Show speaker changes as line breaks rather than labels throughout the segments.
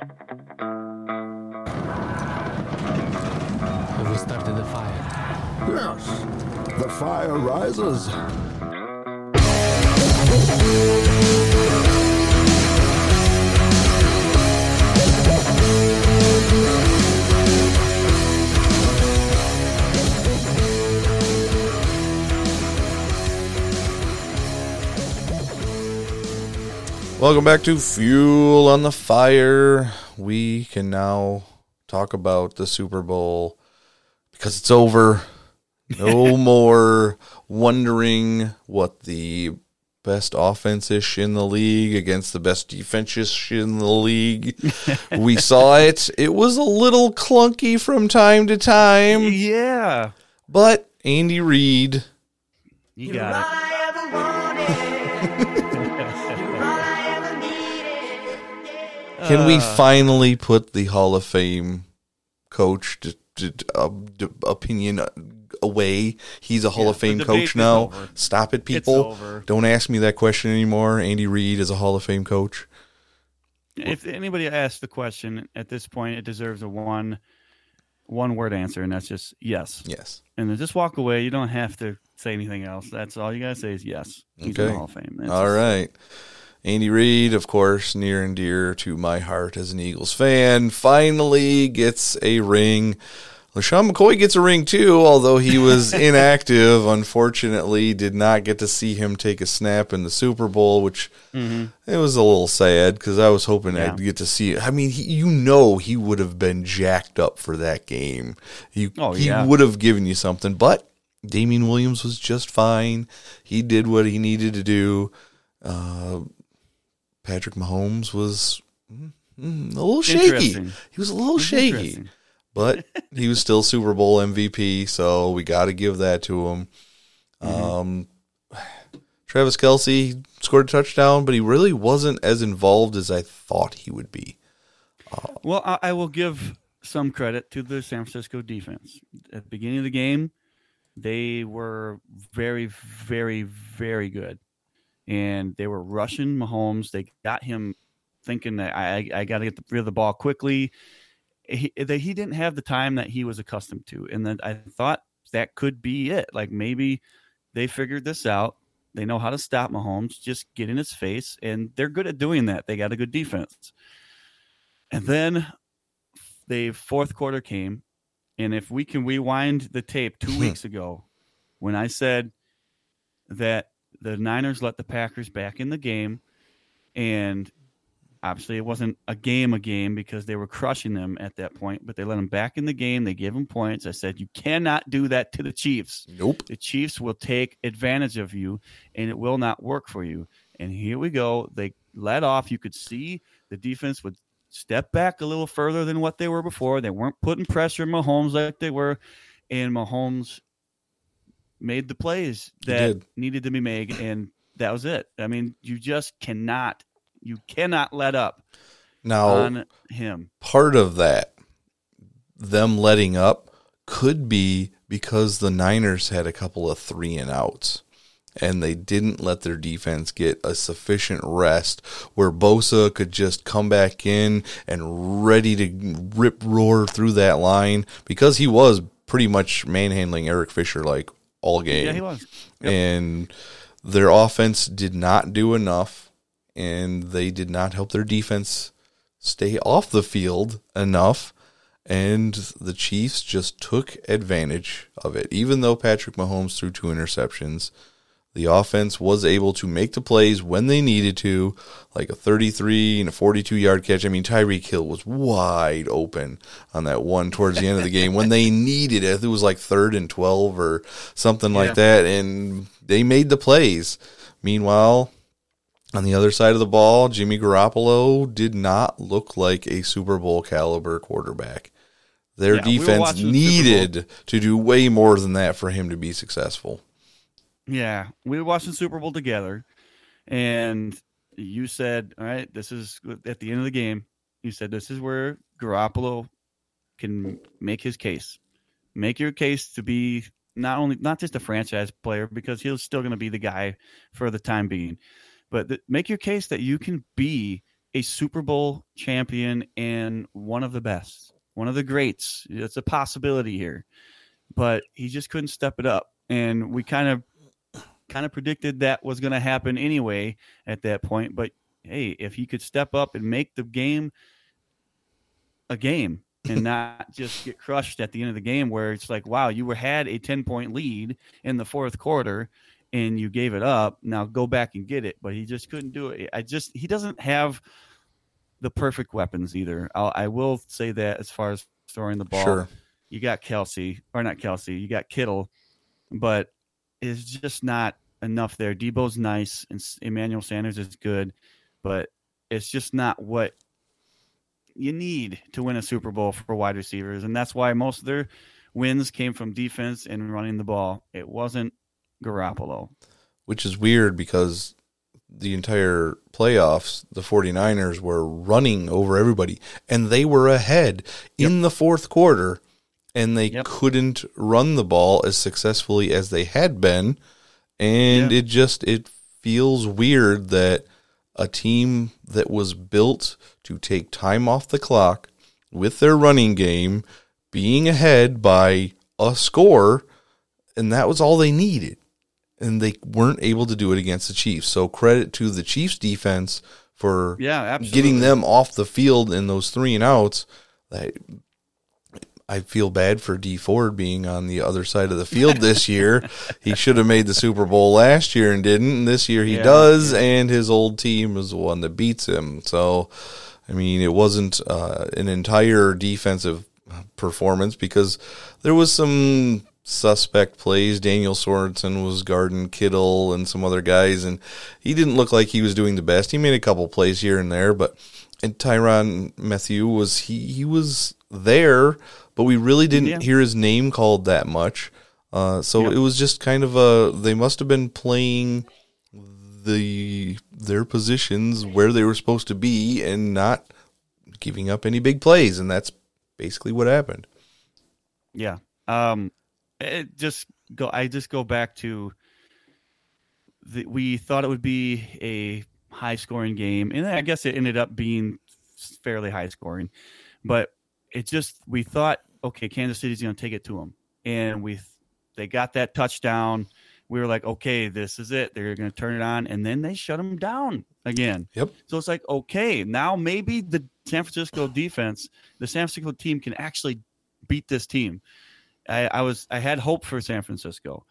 We started the fire.
Yes, the fire rises.
Welcome back to Fuel on the Fire. We can now talk about the Super Bowl because it's over. No more wondering what the best offense ish in the league against the best defense ish in the league. we saw it. It was a little clunky from time to time,
Yeah.
but Andy Reid
You got it.
Can we
Uh.
finally put the Hall of Fame coach d- d- d- uh, d- opinion away? He's a Hall
Yeah,
of Fame
debate
coach
is
now.
over.
Stop it, people.
over.
Don't ask me that question anymore. Andy Reid is a Hall of Fame coach.
If anybody asks the question at this point, it deserves a one one word answer, and that's just yes.
Yes.
And then just walk away. You don't have to say anything else. That's all you gotta say is yes. He's in the
Okay.
Hall of Fame. That's
All right. Andy Reid, of course, near and dear to my heart as an Eagles fan, finally gets a ring. LeSean McCoy gets a ring too, although he was inactive. Unfortunately, did not get to see him take a snap in the Super Bowl, which it was a little sad because I was hoping
Mm-hmm. Yeah.
I'd get to see it. I mean, he, you know, he would have been jacked up for that game. You,
Oh,
he
yeah.
would have given you something, but Damien Williams was just fine. He did what he needed to do. Uh, Patrick Mahomes was mm, mm, a little shaky. He was a little
It's
shaky, but he was still Super Bowl MVP, so we got to give that to him.
Mm-hmm.
Um, Travis Kelce scored a touchdown, but he really wasn't as involved as I thought he would be.
Well, I, I will give some credit to the San Francisco defense. At the beginning of the game, they were very, very, very good, and they were rushing Mahomes. They got him thinking that I, I got to get the, rid of the ball quickly. He, that he didn't have the time that he was accustomed to, and then I thought that could be it. Like maybe they figured this out. They know how to stop Mahomes. Just get in his face, and they're good at doing that. They got a good defense. And then the fourth quarter came, and if we can rewind the tape two hmm. weeks ago, when I said that the Niners let the Packers back in the game, and obviously it wasn't a game a game because they were crushing them at that point, but they let them back in the game. They gave them points. I said you cannot do that to the Chiefs.
Nope.
The Chiefs will take advantage of you, and it will not work for you. And here we go. They let off. You could see the defense would step back a little further than what they were before. They weren't putting pressure on Mahomes like they were, and Mahomes made the plays that needed to be made, and that was it. I mean, you just cannot, you cannot let up
Now,
on him.
part of that, them letting up, could be because the Niners had a couple of three and outs. And they didn't let their defense get a sufficient rest where Bosa could just come back in and ready to rip roar through that line because he was pretty much manhandling Eric Fisher like all game
Yeah, he was. Yep.
and their offense did not do enough and they did not help their defense stay off the field enough and the Chiefs just took advantage of it even though Patrick Mahomes threw two interceptions the offense was able to make the plays when they needed to, like a 33 and a 42 yard catch. I mean, Tyreek Hill was wide open on that one towards the end of the game when they needed it. It was like third and 12 or something
Yeah.
like that. And they made the plays. Meanwhile, on the other side of the ball, Jimmy Garoppolo did not look like a Super Bowl caliber quarterback. Their
Yeah, we
defense
the
needed to do way more than that for him to be successful.
Yeah, we were watching Super Bowl together, and you said, "All right, this is at the end of the game." You said, "This is where Garoppolo can make his case, make your case to be not only not just a franchise player because he's still going to be the guy for the time being, but th- make your case that you can be a Super Bowl champion and one of the best, one of the greats. It's a possibility here, but he just couldn't step it up, and we kind of kind of predicted that was going to happen anyway at that point. But hey, if he could step up and make the game a game and not just get crushed at the end of the game where it's like, wow, you were had a 10 point lead in the fourth quarter and you gave it up. Now go back and get it. But he just couldn't do it. I just, he doesn't have the perfect weapons either. I'll, I will say that as far as throwing the ball,
Sure.
you got Kelce, or not Kelce, you got Kittle, but it's just not enough there. Deebo's nice and Emmanuel Sanders is good, but it's just not what you need to win a Super Bowl for wide receivers. And that's why most of their wins came from defense and running the ball. It wasn't Garoppolo.
which is weird because the entire playoffs, the 49ers were running over everybody and they were ahead in the fourth quarter and they
Yep.
couldn't run the ball as successfully as they had been and
Yeah.
it just it feels weird that a team that was built to take time off the clock with their running game being ahead by a score and that was all they needed and they weren't able to do it against the Chiefs. So credit to the Chiefs defense for
Yeah, absolutely.
getting them off the field in those three and outs. I, I feel bad for Dee Ford being on the other side of the field this year. he should have made the Super Bowl last year and didn't. And this year he
Yeah,
does, and his old team is the one that beats him. So, I mean, it wasn't uh, an entire defensive performance because there was some suspect plays. Daniel Sorensen was guarding Kittle and some other guys, and he didn't look like he was doing the best. He made a couple plays here and there, but and Tyrann Mathieu was he he was there, but we really didn't
Yeah.
hear his name called that much. Uh, so it was just kind of a they must have been playing the their positions where they were supposed to be and not giving up any big plays, and that's basically what happened.
Yeah. Um it just go I just go back to the, we thought it would be a high scoring game and I guess it ended up being fairly high scoring. But it just we thought okay, Kansas City's going to take it to them. And we they got that touchdown. We were like, okay, this is it. They're going to turn it on and then they shut them down again.
Yep.
So it's like, okay, now maybe the San Francisco defense, the San Francisco team can actually beat this team. I, I was I had hope for San Francisco,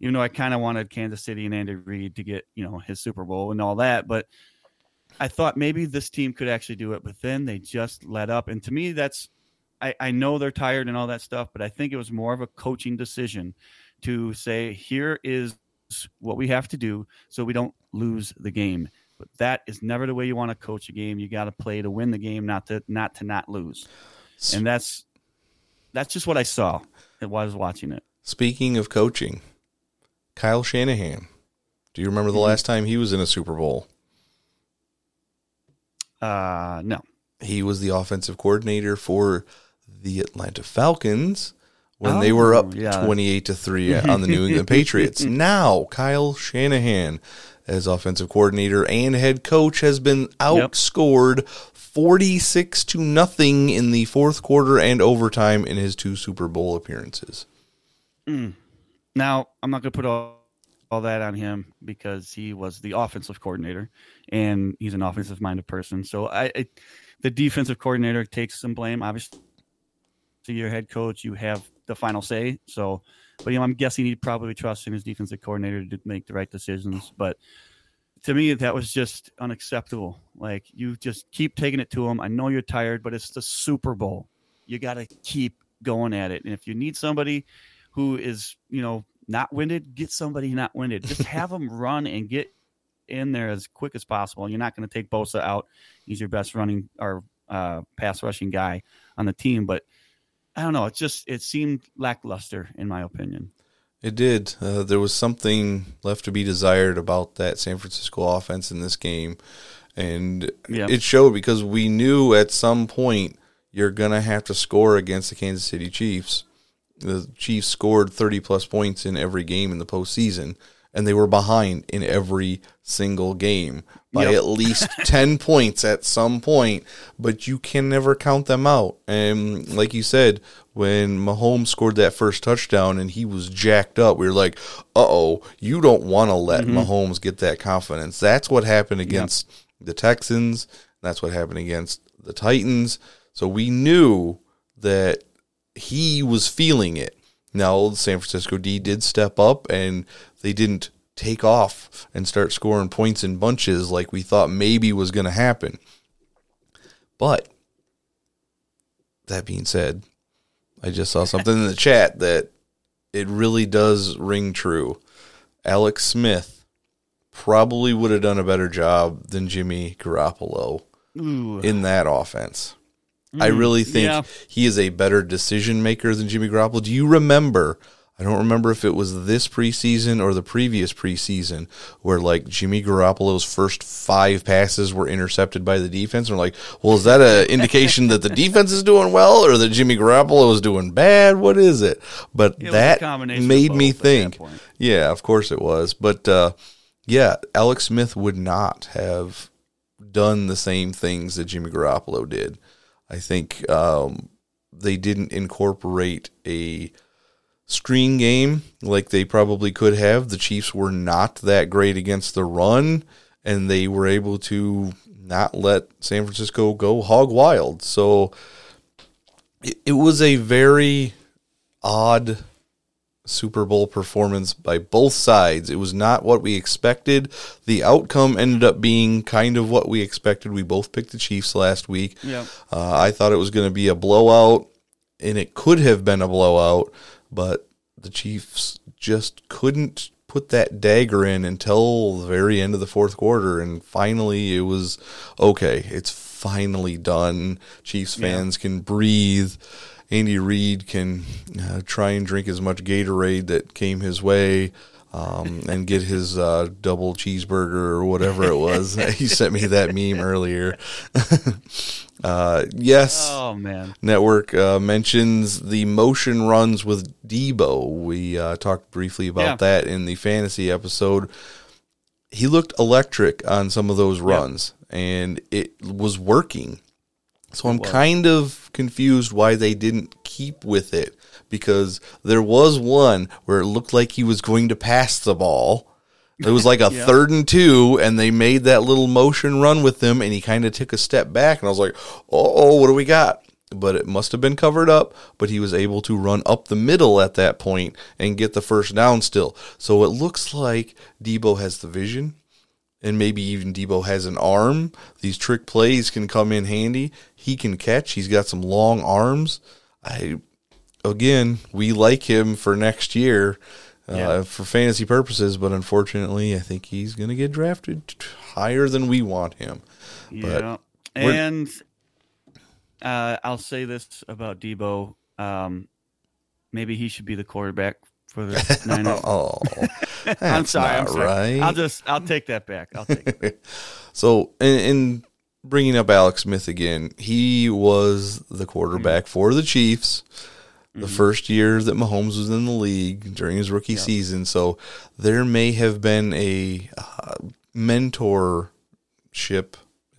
even though I kind of wanted Kansas City and Andy Reid to get you know his Super Bowl and all that. But I thought maybe this team could actually do it. But then they just let up, and to me, that's I, I know they're tired and all that stuff, but I think it was more of a coaching decision to say here is what we have to do so we don't lose the game. But that is never the way you want to coach a game. You got to play to win the game, not to not to not lose. And that's that's just what I saw while I was watching it.
Speaking of coaching, Kyle Shanahan. Do you remember the
Mm-hmm.
last time he was in a Super Bowl?
Uh, no.
He was the offensive coordinator for the Atlanta Falcons when they were
Oh,
up
yeah.
28 to 3 on the New England Patriots. Now, Kyle Shanahan as offensive coordinator and head coach has been outscored 46 to nothing in the fourth quarter and overtime in his two Super Bowl appearances. Hmm.
Now I'm not going to put all, all that on him because he was the offensive coordinator and he's an offensive minded person. So I, I, the defensive coordinator takes some blame. Obviously, to your head coach, you have the final say. So, but you know, I'm guessing he'd probably trust in his defensive coordinator to make the right decisions. But to me, that was just unacceptable. Like you just keep taking it to him. I know you're tired, but it's the Super Bowl. You got to keep going at it. And if you need somebody who is, you know, not winded, get somebody not winded. Just have them run and get in there as quick as possible. You're not going to take Bosa out. He's your best running or uh, pass rushing guy on the team, but I don't know. It just it seemed lackluster in my opinion.
It did. Uh, there was something left to be desired about that San Francisco offense in this game. And
Yeah.
it showed because we knew at some point you're going to have to score against the Kansas City Chiefs. The Chiefs scored 30 plus points in every game in the postseason. And they were behind in every single game by
Yep.
at least 10 points at some point, but you can never count them out. And like you said, when Mahomes scored that first touchdown and he was jacked up, we were like, uh oh, you don't want to let Mahomes get that confidence. That's what happened against the Texans. That's what happened against the Titans. So we knew that he was feeling it. Now, the San Francisco D did step up and they didn't take off and start scoring points in bunches like we thought maybe was going to happen. But that being said, I just saw something in the chat that it really does ring true. Alex Smith probably would have done a better job than Jimmy Garoppolo
Ooh.
in that offense. I really think
yeah.
he is a better decision maker than Jimmy Garoppolo. Do you remember? I don't remember if it was this preseason or the previous preseason where like Jimmy Garoppolo's first five passes were intercepted by the defense. And we're like, well, is that an indication that the defense is doing well or that Jimmy Garoppolo is doing bad? What is it? But
It
that made me
both at that
think. Yeah, of course it was. But uh, yeah, Alex Smith would not have done the same things that Jimmy Garoppolo did. I think um, they didn't incorporate a screen game like they probably could have. The Chiefs were not that great against the run, and they were able to not let San Francisco go hog wild. So it, it was a very odd Super Bowl performance by both sides. It was not what we expected. The outcome ended up being kind of what we expected. We both picked the Chiefs last week.
Yep.
Uh, I thought it was going to be a blowout, and it could have been a blowout, but the Chiefs just couldn't put that dagger in until the very end of the fourth quarter, and finally it was okay. It's finally done. Chiefs
Yeah.
fans can breathe. Andy Reid can uh, try and drink as much Gatorade that came his way. Um, and get his uh, double cheeseburger or whatever it was. he sent me that meme earlier. uh, yes,
Oh man.
Network uh, mentions the motion runs with Deebo. We uh, talked briefly about
Yeah.
that in the fantasy episode. He looked electric on some of those runs, and it was working. So I'm kind of confused why they didn't keep with it because there was one where it looked like he was going to pass the ball. It was like a
Yeah.
third and two, and they made that little motion run with him, and he kind of took a step back, and I was like, "Oh, what do we got?" But it must have been covered up. But he was able to run up the middle at that point and get the first down still. So it looks like Deebo has the vision and maybe even Deebo has an arm. These trick plays can come in handy. He can catch. He's got some long arms. I again, we like him for next year uh,
Yeah.
for fantasy purposes, but unfortunately, I think he's going to get drafted higher than we want him.
Yeah.
we're-
And uh, I'll say this about Deebo. Um, maybe he should be the quarterback for the Niners.
Oh,
I'm sorry. I'm sorry.
Right.
I'll just I'll take that back. I'll take it.
So, in, in bringing up Alex Smith again, he was the quarterback for the Chiefs the first year that Mahomes was in the league during his rookie season. So, there may have been a uh, mentorship,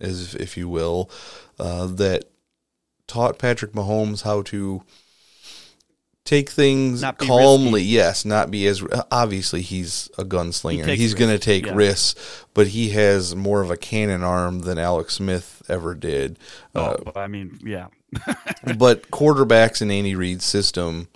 as if you will, uh, that taught Patrick Mahomes how to take things calmly.
risky.
Yes, not be as obviously he's a gunslinger.
takes
he's going to take
yeah.
risks, but he has more of a cannon arm than Alex Smith ever did. Uh,
oh, I mean, yeah.
but quarterbacks in Andy Reid's system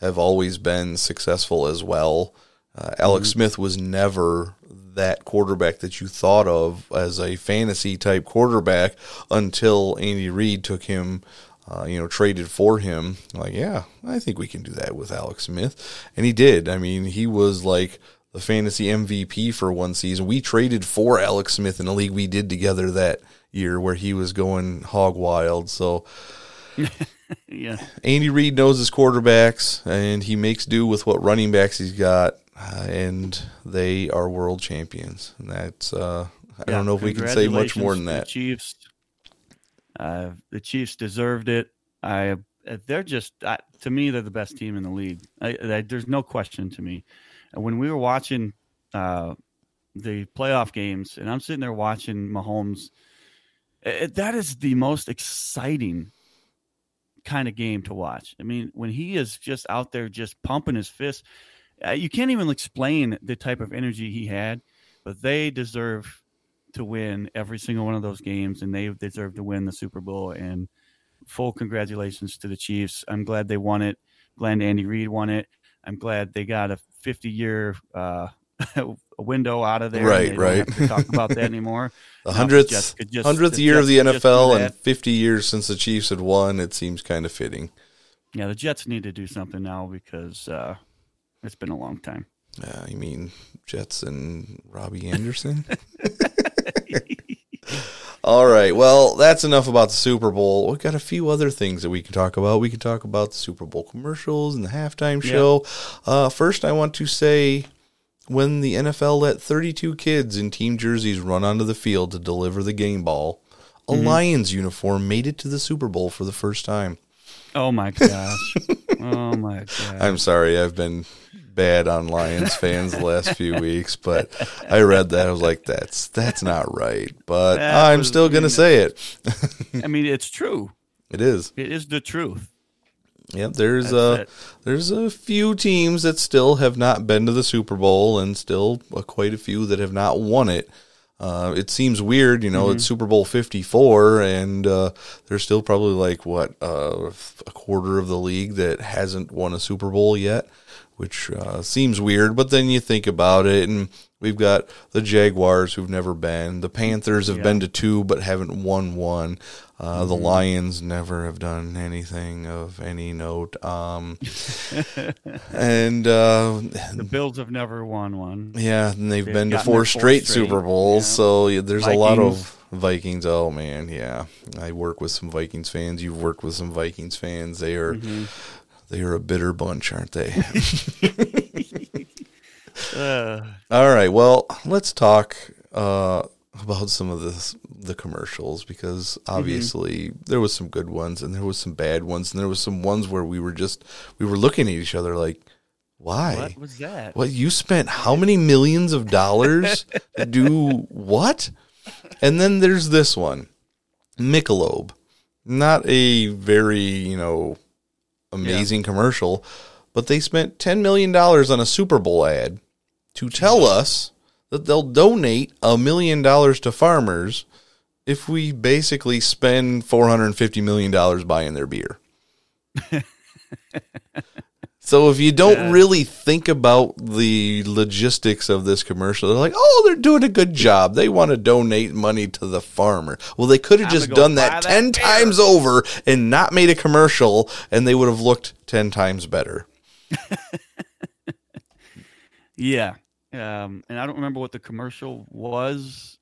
have always been successful as well. Uh, Alex Smith was never that quarterback that you thought of as a fantasy type quarterback until Andy Reid took him, uh, you know, traded for him. Like, yeah, I think we can do that with Alex Smith. And he did. I mean, he was like the fantasy MVP for one season. We traded for Alex Smith in a league we did together that year where he was going hog wild. So,
Yeah.
Andy Reid knows his quarterbacks, and he makes do with what running backs he's got, uh, and they are world champions. And that's uh, I
Yeah,
don't know if we can say much more than that.
Chiefs, uh, the Chiefs deserved it. I, uh, they're just uh, to me, they're the best team in the league. I, I, there's no question to me. When we were watching uh, the playoff games, and I'm sitting there watching Mahomes. It, that is the most exciting kind of game to watch. I mean, when he is just out there just pumping his fist, uh, you can't even explain the type of energy he had. But they deserve to win every single one of those games, and they deserve to win the Super Bowl. And full congratulations to the Chiefs. I'm glad they won it. Glad Andy Reid won it. I'm glad they got a 50 year uh, window out of there.
Right, right.
talk about that anymore.
The hundredth hundredth year of the
Jets could just do
NFL and fifty years since the Chiefs had won. It seems kind of fitting.
Yeah, the Jets need to do something now because uh, it's been a long time.
Uh, you mean Jets and Robbie Anderson? All right. Well, that's enough about the Super Bowl. We've got a few other things that we can talk about. We can talk about the Super Bowl commercials and the halftime
Yeah.
show. Uh, first, I want to say when the NFL let 32 kids in team jerseys run onto the field to deliver the game ball, a Lions uniform made it to the Super Bowl for the first time.
Oh my gosh! oh my gosh!
I'm sorry, I've been bad on Lions fans the last few weeks, but I read that I was like, "That's that's not right." But
That
I'm still gonna say it.
I mean, it's true.
It is.
It is the truth.
Yep. There's uh there's a few teams that still have not been to the Super Bowl, and still uh, quite a few that have not won it. Uh, it seems weird, you know. It's
Mm-hmm.
Super Bowl Fifty Four, and uh, there's still probably like what uh, a quarter of the league that hasn't won a Super Bowl yet, which uh, seems weird. But then you think about it, and we've got the Jaguars who've never been. The Panthers have
Yeah.
been to two but haven't won one. Uh,
Mm-hmm.
The Lions never have done anything of any note. Um, and uh,
The Bills have never won one.
yeah, and they've
They've
been to
gotten
four straight
straight,
Super Bowls.
yeah.
So yeah, there's a lot of Vikings. Oh man, yeah. I work with some Vikings fans. You've worked with some Vikings fans. They are
Mm-hmm.
They are a bitter bunch, aren't they?
Uh,
All right. Well, let's talk uh, about some of the the commercials because
Mm-hmm.
obviously there was some good ones and there was some bad ones and there was some ones where we were just we were looking at each other like, why?
what was that?
What you spent how many millions of dollars to do what? And then there's this one, Michelob. Not a very, you know, amazing commercial, but they spent $10 million on a Super Bowl ad to tell us that they'll donate a million dollars to farmers if we basically spend $450 million buying their beer. So if you don't
Yeah.
really think about the logistics of this commercial, they're like, "Oh, they're doing a good job. They want to donate money to the farmer." Well, they could have just done that
that
10
beer.
times over and not made a commercial and they would have looked 10 times better.
Yeah. Um, and I don't remember what the commercial was.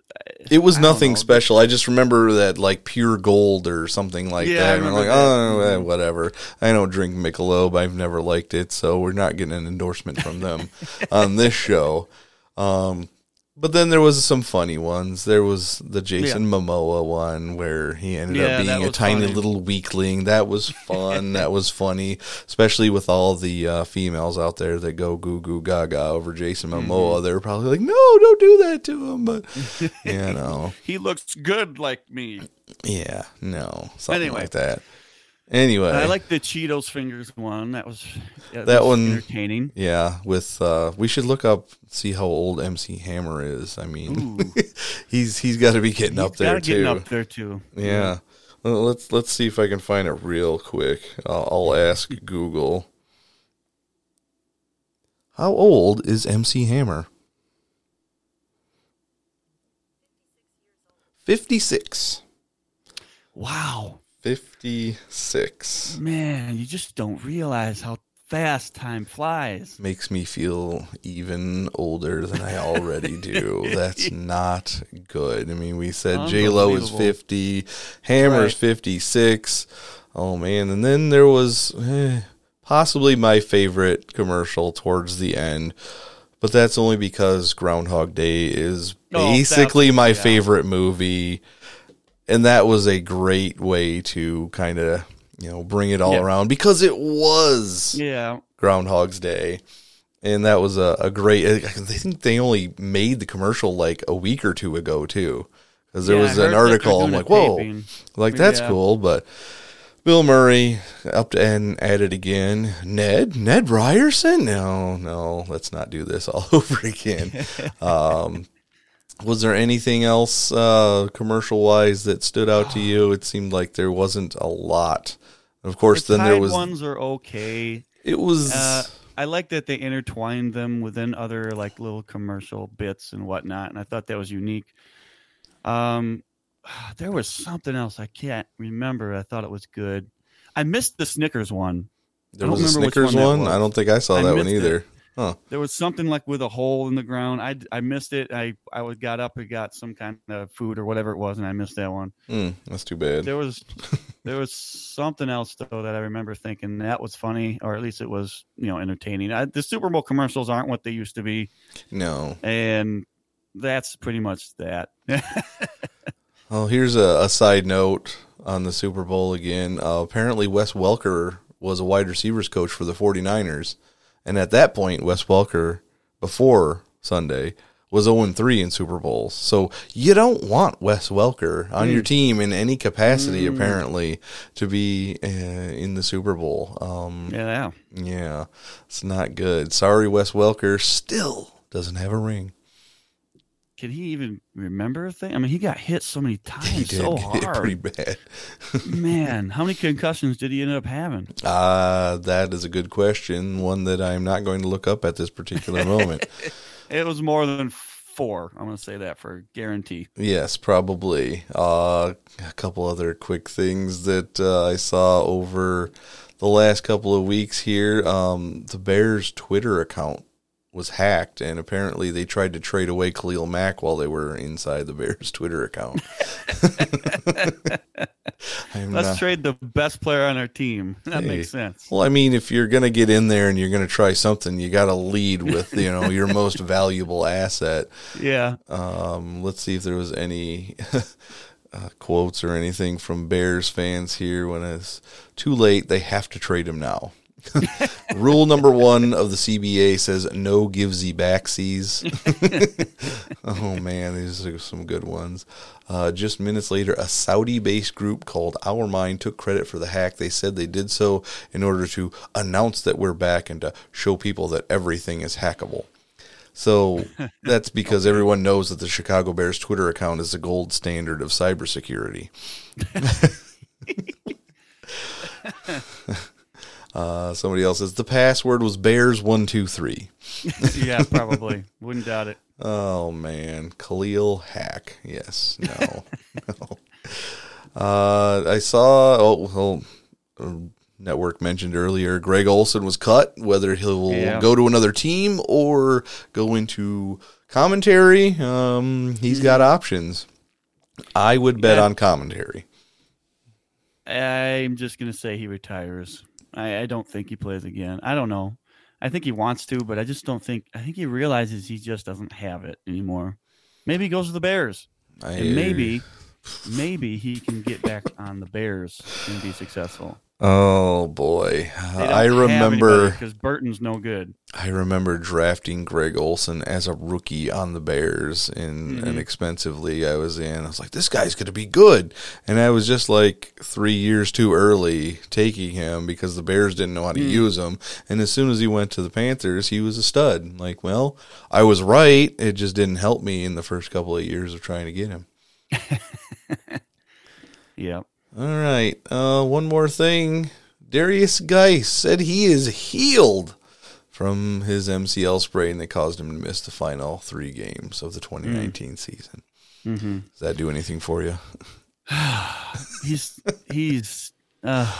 It was
I
nothing special. I just remember that like pure gold or something like
Yeah,
that. And I'm like,
remember
oh, eh, whatever. I don't drink Michelob. I've never liked it, so we're not getting an endorsement from them on this show. Um, but then there was some funny ones. There was the Jason Momoa one where he ended
Yeah,
up being a tiny
funny.
little weakling. That was fun. that was funny, especially with all the uh, females out there that go goo goo gaga over Jason
Mm-hmm.
Momoa. They're probably like, "No, don't do that to him." But you know,
He looks good like me.
yeah, no, something
Anyway.
like that. Anyway,
I like the Cheetos fingers one. That was that,
That
was
one-
entertaining.
yeah. With uh, we should look up see how old MC Hammer is. I mean, he's he's got to be getting up there
gotta getting
too.
up there too.
Yeah. Well, let's let's see if I can find it real quick. I'll, I'll ask Google. How old is MC Hammer? Fifty-six.
Wow,
56
man, you just don't realize how fast time flies.
makes me feel even older than I already do. That's not good. I mean, we said J Lo is 50, Hammer's
Right.
56. Oh man, and then there was eh, possibly my favorite commercial towards the end. But that's only because Groundhog Day is
Oh,
basically
that's-
my favorite movie. And that was a great way to kind of, you know, bring it all
Yeah.
around because it was
Yeah,
Groundhog's Day. and that was a, a great. I think they only made the commercial like a week or two ago too, because there
Yeah,
was an
heard that they're
article. I'm like, whoa,
taping.
like that's
Yeah.
cool, but. Bill Murray up to, and at it again. Ned, Ned Ryerson. No, no, let's not do this all over again. um, was there anything else uh, commercial wise that stood out to you? It seemed like there wasn't a lot. Of course,
The
then there was.
ones are okay.
It was.
Uh, I like that they intertwined them within other like little commercial bits and whatnot, and I thought that was unique. Um, there was something else I can't remember. I thought it was good. I missed the Snickers one.
there was a Snickers
one
one. I don't think I saw
I
that one
either. it.
Huh.
There was something like with a hole in the ground. I, I missed it. I I would got up and got some kind of food or whatever it was, and I missed that one.
Hmm, that's too bad.
There was there was something else though that I remember thinking that was funny, or at least it was you know entertaining. I, the Super Bowl commercials aren't what they used to be,
No.
and that's pretty much that.
Well, here's a, a side note on the Super Bowl again. Uh, apparently, Wes Welker was a wide receivers coach for the 49ers. And at that point, Wes Welker, before Sunday, was 0 3 in Super Bowls. So you don't want Wes Welker on your team in any capacity, apparently, to be uh, in the Super Bowl. Um,
yeah,
yeah, it's not good. Sorry, Wes Welker still doesn't have a ring.
Can he even remember a thing? I mean, he got hit so many times, so hard.
pretty bad.
Man, how many concussions did he end up having?
Uh, that is a good question. One that I'm not going to look up at this particular moment.
It was more than four. I'm going to say that for guarantee.
yes, probably. Uh, a couple other quick things that uh, I saw over the last couple of weeks here. Um, the Bears Twitter account was hacked, and apparently they tried to trade away Khalil Mack while they were inside the Bears Twitter account.
Let's
not-
trade the best player on our team. That
Hey.
makes sense.
Well, I mean, if you're going to get in there and you're going to try something, you got to lead with, you know, your most valuable asset.
Yeah.
Um, let's see if there was any uh, quotes or anything from Bears fans here. When it's too late, they have to trade him now. Rule number one of the CBA says no givesy backsies. oh man, these are some good ones. Uh, just minutes later, a Saudi-based group called OurMine took credit for the hack. They said they did so in order to announce that we're back and to show people that everything is hackable. So that's because everyone knows that the Chicago Bears Twitter account is the gold standard of cybersecurity. Uh, somebody else says the password was Bears one two three.
Yeah, probably. Wouldn't doubt it.
Oh man, Khalil Hack. Yes, no, no. Uh, I saw. Oh, well, network mentioned earlier. Greg Olsen was cut. Whether he'll
Yeah.
go to another team or go into commentary, um, he's got options. I would bet
Yeah.
on commentary.
I'm just going to say he retires. I, I don't think he plays again. I don't know. I think he wants to, but I just don't think. I think he realizes he just doesn't have it anymore. Maybe he goes to the Bears,
I,
and maybe, maybe he can get back on the Bears and be successful.
Oh boy, I remember.
because Burton's no good.
I remember drafting Greg Olsen as a rookie on the Bears in an mm-hmm. expensive league I was in. I was like, this guy's going to be good. And I was just like three years too early taking him because the Bears didn't know how to hmm. use him. And as soon as he went to the Panthers, he was a stud. Like, well, I was right. It just didn't help me in the first couple of years of trying to get him.
Yeah.
All right. Uh, one more thing. Derrius Guice said he is healed from his MCL sprain that caused him to miss the final three games of the 2019 season.
hmm
Does that do anything for you?
He's he's. Uh,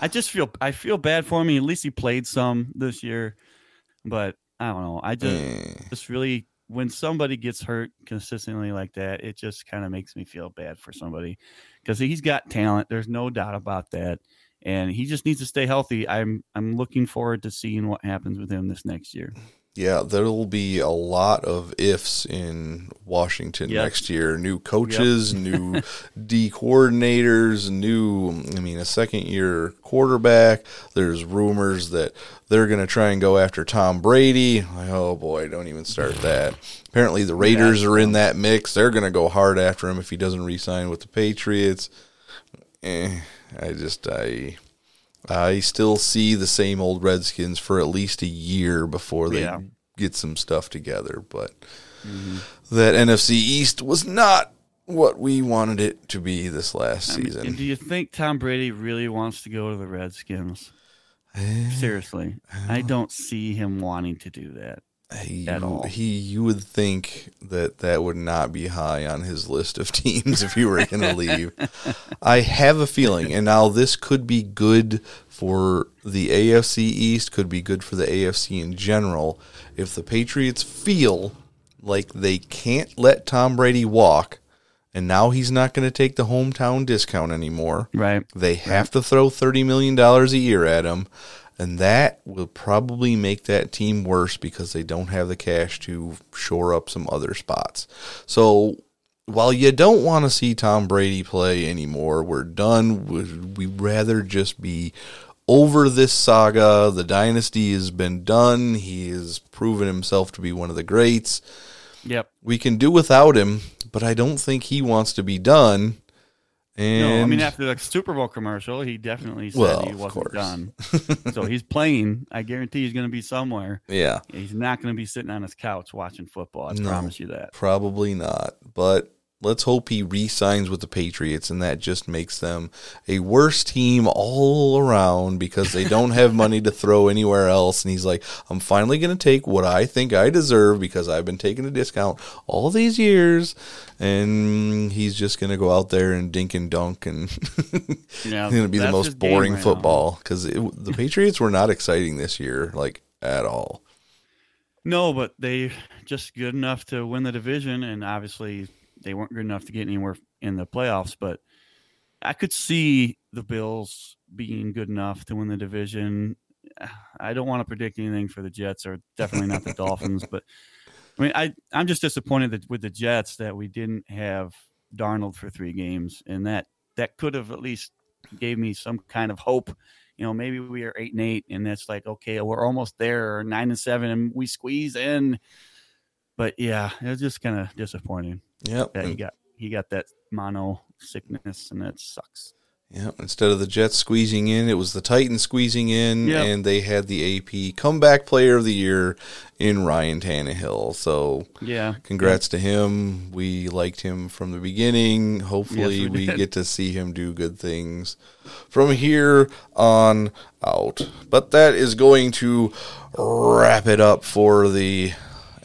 I just feel I feel bad for him. At least he played some this year, but I don't know. I just
Eh.
just really when somebody gets hurt consistently like that, it just kind of makes me feel bad for somebody because he's got talent. There's no doubt about that, and he just needs to stay healthy. I'm I'm looking forward to seeing what happens with him this next year.
Yeah, there'll be a lot of ifs in Washington
Yep.
next year. New coaches, new D coordinators, new, I mean, a second year quarterback. There's rumors that they're going to try and go after Tom Brady. Oh boy, don't even start that. Apparently, the Raiders are in that mix. They're going to go hard after him if he doesn't re sign with the Patriots. Eh, I just, I. I still see the same old Redskins for at least a year before they
Yeah.
get some stuff together. But mm-hmm. that NFC East was not what we wanted it to be this last
I mean,
season.
do you think Tom Brady really wants to go to the Redskins? Eh, Seriously, I eh. don't see him wanting to do that.
He,
at all.
he, you would think that that would not be high on his list of teams if you were going to leave. I have a feeling, and now this could be good for the AFC East, could be good for the AFC in general. If the Patriots feel like they can't let Tom Brady walk, and now he's not going to take the hometown discount anymore.
Right.
They have to throw $30 million a year at him. And that will probably make that team worse because they don't have the cash to shore up some other spots. So while you don't want to see Tom Brady play anymore, we're done. We- We'd rather just be over this saga. The dynasty has been done. He has proven himself to be one of the greats.
Yep.
We can do without him, but I don't think he wants to be done. And
No, I mean after the Super Bowl commercial, he definitely said
Well,
he wasn't done. so he's playing. I guarantee he's going to be somewhere.
yeah.
He's not going to be sitting on his couch watching football. I
No.
promise you that.
Probably not. But let's hope he re signs with the Patriots and that just makes them a worse team all around because they don't have money to throw anywhere else. And he's like, I'm finally going to take what I think I deserve because I've been taking a discount all these years. And he's just going to go out there and dink and dunk and
Yeah,
it's going to be the most boring
right
football because the Patriots were not exciting this year, like at all.
No, but they just good enough to win the division, and obviously they weren't good enough to get anywhere in the playoffs. But I could see the Bills being good enough to win the division. I don't want to predict anything for the Jets, or definitely not the Dolphins. But I mean, I I'm just disappointed that with the Jets that we didn't have Darnold for three games, and that that could have at least gave me some kind of hope. You know, maybe we are eight and eight, and that's like okay, we're almost there, or nine and seven, and we squeeze in. But yeah, it was just kind of disappointing
Yep.
that he got he got that mono sickness, and that sucks.
Yeah, instead of the Jets squeezing in, it was the Titans squeezing in,
Yep.
and they had the AP comeback player of the year in Ryan Tannehill. So,
Yeah,
congrats to him. We liked him from the beginning. Hopefully,
Yes, we
we get to see him do good things from here on out. But that is going to wrap it up for the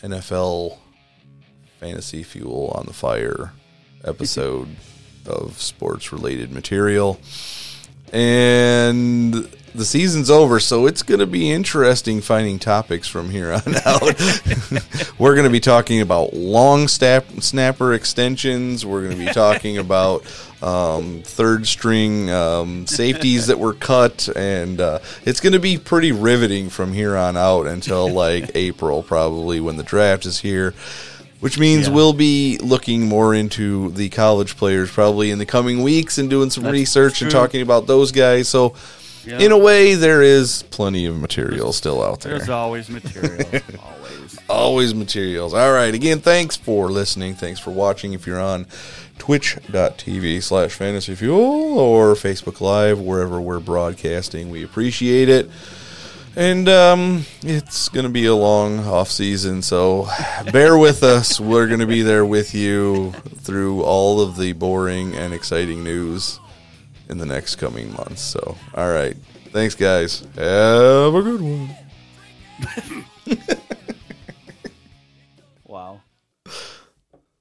NFL Fantasy Fuel on the Fire episode of sports related material. And the season's over, so it's going to be interesting finding topics from here on out. We're going to be talking about long stap, snapper extensions. We're going to be talking about um, third string um, safeties that were cut, and uh, it's going to be pretty riveting from here on out until like April, probably when the draft is here. Which means
Yeah.
we'll be looking more into the college players probably in the coming weeks and doing some
That's
research and talking about those guys. So,
Yeah.
in a way, there is plenty of material still out there.
There's always material, always.
Always materials. All right. Again, thanks for listening. Thanks for watching. If you're on twitch.tv slash fantasy fuel or Facebook Live, wherever we're broadcasting, we appreciate it. And um, it's going to be a long off season, so bear with us. We're going to be there with you through all of the boring and exciting news in the next coming months. So, all right. Thanks, guys. Have a good one.